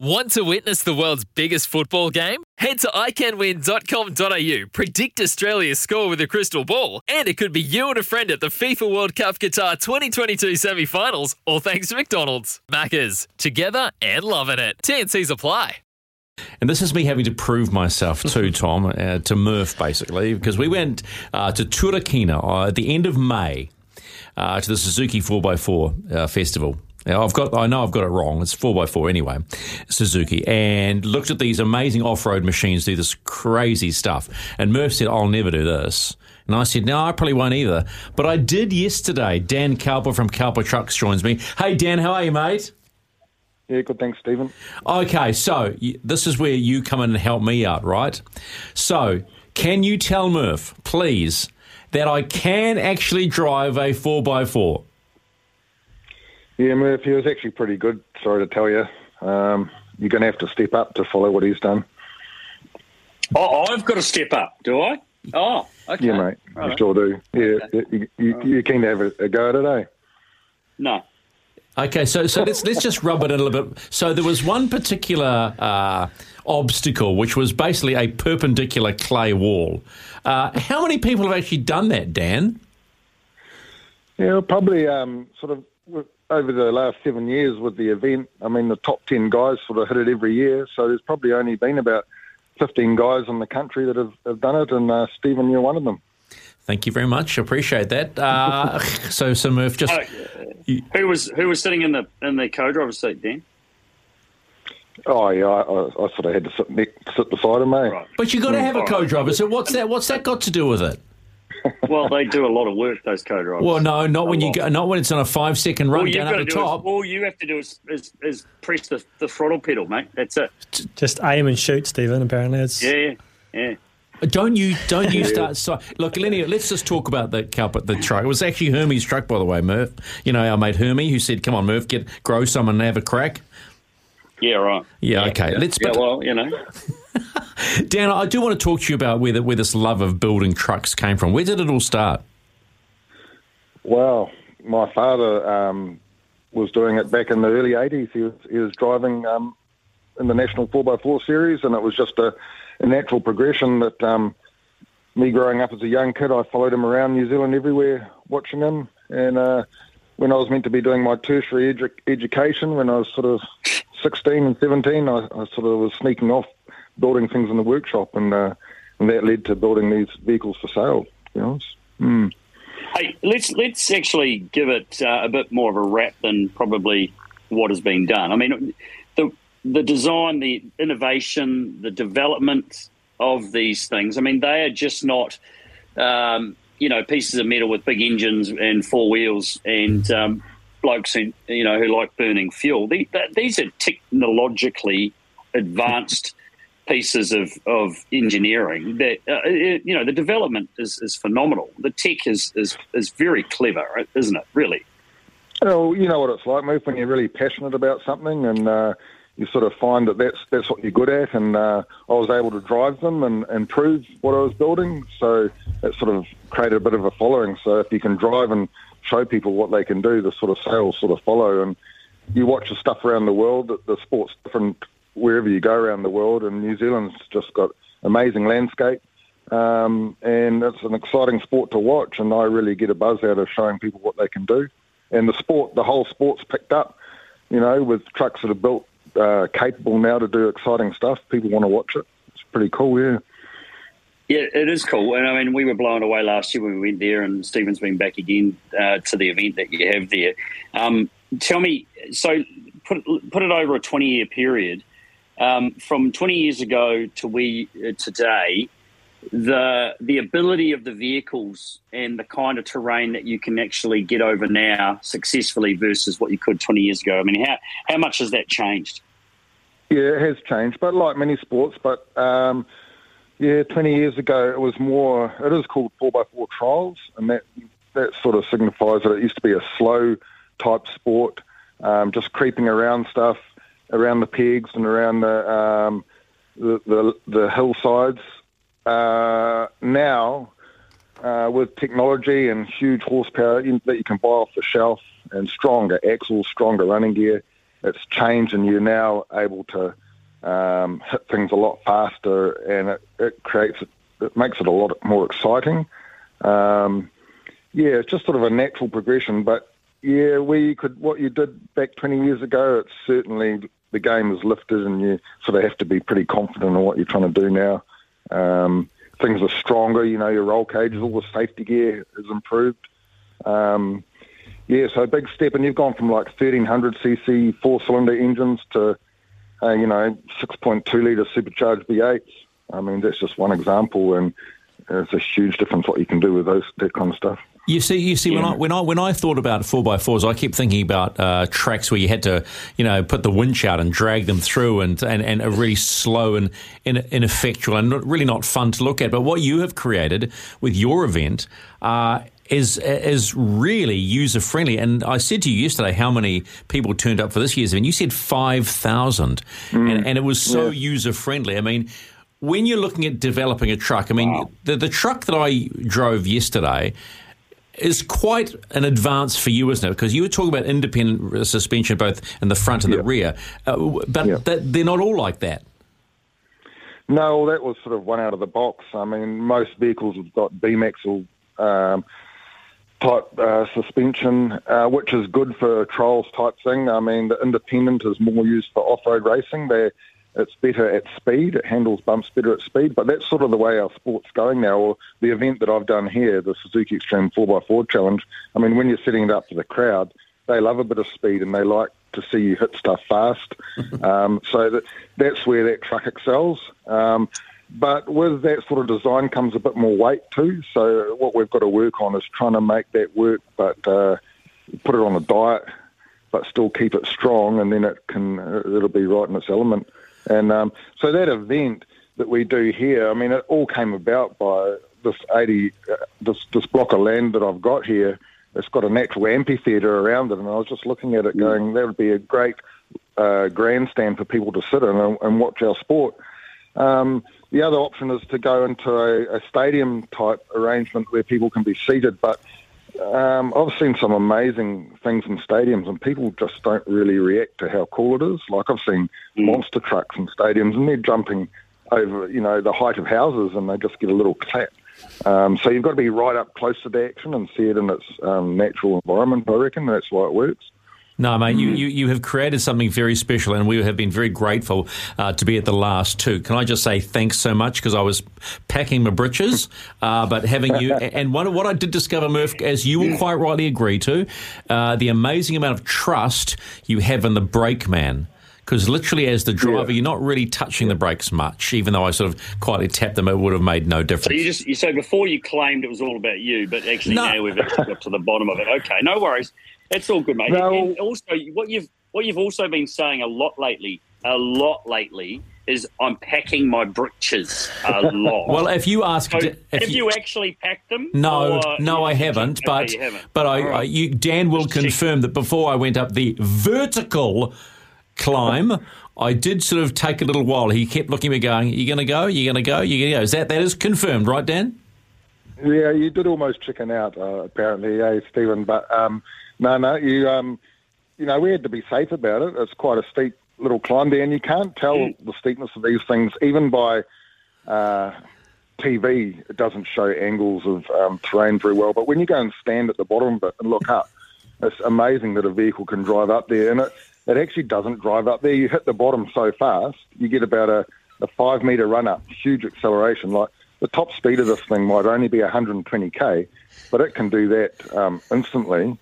Want to witness the world's biggest football game? Head to iCanWin.com.au, predict Australia's score with a crystal ball, and it could be you and a friend at the FIFA World Cup Qatar 2022 semi finals, all thanks to McDonald's. Maccas, together and loving it. TNC's apply. And this is me having to prove myself to Tom, uh, to Murph basically, because we went uh, to Turakina uh, at the end of May uh, to the Suzuki 4x4 uh, festival. Now, I've got, I know I've got it wrong. It's 4x4 anyway, Suzuki, and looked at these amazing off road machines do this crazy stuff. And Murph said, I'll never do this. And I said, no, I probably won't either. But I did yesterday. Dan Cowper from Cowper Trucks joins me. Hey, Dan, how are you, mate? Yeah, good. Thanks, Stephen. Okay, so this is where you come in and help me out, right? So, can you tell Murph, please, that I can actually drive a 4x4? Yeah, Murph, he was actually pretty good. Sorry to tell you. Um, you're going to have to step up to follow what he's done. Oh, I've got to step up, do I? Oh, okay. Yeah, mate. Right. You sure do. Yeah, Okay. you, you, you're keen to have a, a go at it, eh? No. Okay, so so let's let's just rub it in a little bit. So there was one particular uh, obstacle, which was basically a perpendicular clay wall. Uh, how many people have actually done that, Dan? Yeah, probably um, sort of w- over the last seven years with the event. I mean, the top 10 guys sort of hit it every year. So there's probably only been about 15 guys in the country that have, have done it, and uh, Stephen, you're one of them. Thank you very much. Appreciate that. Uh, so, so Murph, just Oh, who was who was sitting in the in the co-driver's seat, Dan? Oh, yeah, I, I, I sort of had to sit, sit beside him, eh? Right. but you've got to have a co-driver. So what's that? What's that got to do with it? Well, they do a lot of work. Those co-drivers. Well, no, not when A you go, not when it's on a five second run All you've down at to the do top. is all you have to do is, is, is press the, the throttle pedal, mate. That's it. Just aim and shoot, Stephen. Apparently, it's Yeah, yeah, yeah. Uh, don't you? Don't you start? So, look, Lenny, let's just talk about the carpet, the truck. It was actually Hermie's truck, by the way, Murph. You know our mate Hermie, who said, "Come on, Murph, get grow some and have a crack." Yeah, right. Yeah, okay. Let's. Yeah, but- well, you know, Dan, I do want to talk to you about where, the, where this love of building trucks came from. Where did it all start? Well, my father um, was doing it back in the early 80s. He was, he was driving um, in the National 4x4 series, and it was just a, a natural progression that um, me growing up as a young kid, I followed him around New Zealand everywhere, watching him. And uh, when I was meant to be doing my tertiary edu- education, when I was sort of 16 and 17, I, I sort of was sneaking off building things in the workshop, and, uh, and that led to building these vehicles for sale. Be honest. Mm. hey, let's let's actually give it uh, a bit more of a wrap than probably what has been done. I mean, the the design, the innovation, the development of these things. I mean, they are just not. Um, you know, pieces of metal with big engines and four wheels, and um, blokes who you know who like burning fuel. The, th these are technologically advanced pieces of, of engineering that uh, it- you know the development is, is phenomenal. The tech is, is is very clever, isn't it? Really. Well, you know what it's like, mate, when you're really passionate about something and uh, you sort of find that that's that's what you're good at. And uh, I was able to drive them and, and prove what I was building, so it sort of created a bit of a following. So if you can drive and show people what they can do, the sort of sales sort of follow. And you watch the stuff around the world, the, the sport's different wherever you go around the world, and New Zealand's just got amazing landscape. Um, and it's an exciting sport to watch, and I really get a buzz out of showing people what they can do and the sport, the whole sport's picked up. You know, with trucks that are built uh, capable now to do exciting stuff, people want to watch it. It's pretty cool, yeah. Yeah, it is cool, and I mean, we were blown away last year when we went there, and Stephen's been back again uh, to the event that you have there. Um, tell me, so put put it over a twenty year period, um, from twenty years ago to we uh, today, the the ability of the vehicles and the kind of terrain that you can actually get over now successfully versus what you could twenty years ago. I mean, how how much has that changed? Yeah, it has changed, but like many sports, but um, yeah, 20 years ago it was more. It is called four x four trials, and that that sort of signifies that it used to be a slow type sport, um, just creeping around stuff, around the pegs and around the um, the, the, the hillsides. Uh, now, uh, with technology and huge horsepower that you can buy off the shelf and stronger axles, stronger running gear, it's changed and you're now able to um, hit things a lot faster and it, it creates it makes it a lot more exciting. Um, yeah, it's just sort of a natural progression. But yeah, we could what you did back 20 years ago. It's certainly the game is lifted, and you sort of have to be pretty confident in what you're trying to do now. Um, things are stronger. You know, your roll cages, all the safety gear is improved. Um, yeah, so a big step, and you've gone from like 1300 cc four cylinder engines to, uh, you know, 6.2 litre supercharged V8s. I mean, that's just one example, and it's a huge difference what you can do with those that kind of stuff. You see, you see, yeah. when I when I when I thought about four x fours, I kept thinking about uh, tracks where you had to, you know, put the winch out and drag them through, and and, and a really slow and ineffectual and really not fun to look at. But what you have created with your event. Uh, is is really user friendly. And I said to you yesterday how many people turned up for this year's event. You said five thousand, mm. and, and it was so yeah. user friendly. I mean, when you're looking at developing a truck, I mean, wow. the the truck that I drove yesterday is quite an advance for you, isn't it? Because you were talking about independent suspension both in the front and the rear, uh, but that, they're not all like that. No, well, that was sort of one out of the box. I mean, most vehicles have got beam axle um, type uh, suspension, uh, which is good for trials type thing. I mean, the independent is more used for off-road racing. They're it's better at speed. It handles bumps better at speed. But that's sort of the way our sport's going now. Or the event that I've done here, the Suzuki Extreme 4x4 Challenge. I mean, when you're setting it up for the crowd, they love a bit of speed and they like to see you hit stuff fast. um, so that, that's where that truck excels. Um, but with that sort of design comes a bit more weight too. So what we've got to work on is trying to make that work, but uh, put it on a diet, but still keep it strong, and then it can it'll be right in its element. And um, so that event that we do here, I mean, it all came about by this 80, uh, this, this block of land that I've got here. It's got a natural amphitheatre around it, and I was just looking at it mm. going, that would be a great uh, grandstand for people to sit in and, and watch our sport. Um, the other option is to go into a, a stadium type arrangement where people can be seated, but um, I've seen some amazing things in stadiums, and people just don't really react to how cool it is. Like I've seen mm. monster trucks in stadiums, and they're jumping over, you know, the height of houses, and they just get a little clap. Um, so you've got to be right up close to the action and see it in its um, natural environment. I reckon that's why it works. No, mate, you, you, you have created something very special, and we have been very grateful uh, to be at the last two. Can I just say thanks so much because I was packing my britches, uh, but having you and one, what I did discover, Murph, as you will quite rightly agree to, uh, the amazing amount of trust you have in the brake man because literally as the driver, yeah. you're not really touching the brakes much. Even though I sort of quietly tapped them, it would have made no difference. So you just you so before you claimed it was all about you, but actually no. now we've got to the bottom of it. Okay, no worries. That's all good, mate. No. And also, what you've what you've also been saying a lot lately, a lot lately, is I'm packing my britches a lot. well, if you ask, so if have you, you, actually packed them? No, no, I haven't. But okay, haven't. but I, right. I you, Dan will Just confirm that before I went up the vertical climb. I did sort of take a little while. He kept looking at me, going, "You're going to go? You're going to go? You're going to go?" Is that that is confirmed, right, Dan? Yeah, you did almost chicken out, uh, apparently, eh, Stephen. But um, no, no, you um, you know, we had to be safe about it. It's quite a steep little climb there, and you can't tell mm. the steepness of these things even by uh, TV. It doesn't show angles of um, terrain very well, but when you go and stand at the bottom of it and look up, it's amazing that a vehicle can drive up there, and it it actually doesn't drive up there. You hit the bottom so fast, you get about a, a five meter run up, huge acceleration. Like the top speed of this thing might only be 120k, but it can do that um, instantly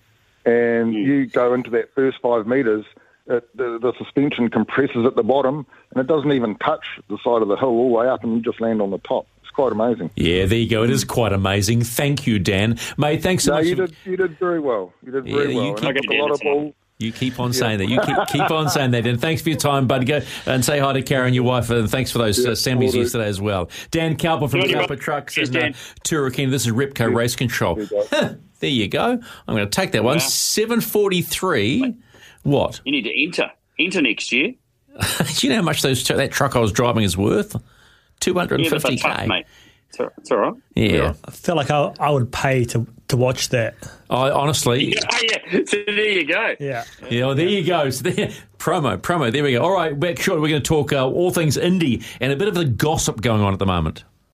and mm. you go into that first five metres, it, the, the, suspension compresses at the bottom, and it doesn't even touch the side of the hill all the way up, and you just land on the top. It's quite amazing. Yeah, there you go. It is quite amazing. Thank you, Dan. Mate, thanks so no, much. You did, you did very well. You did very yeah, well. You keep, a lot of ball. You keep on saying that. You keep, keep on saying that. And thanks for your time, bud. Go and say hi to Karen, your wife, and thanks for those Yeah, uh, Sammies yesterday as well. Dan Cowper from Good Cowper. Trucks Cheers, and uh, Dan. This is Repco Race Control. There you go. Huh, there you go. I'm going to take that one. Wow. 743. What? You need to enter. Enter next year. Do you know how much those that truck I was driving is worth? Yeah, but they're 250k. tough, mate. It's all, it's all right. Yeah. I feel like I, I would pay to, to watch that. I honestly, Oh, yeah. So there you go. Yeah. yeah, well, there you go. So there, promo, promo. There we go. All right, back short. We're going to talk uh, all things Indy and a bit of the gossip going on at the moment.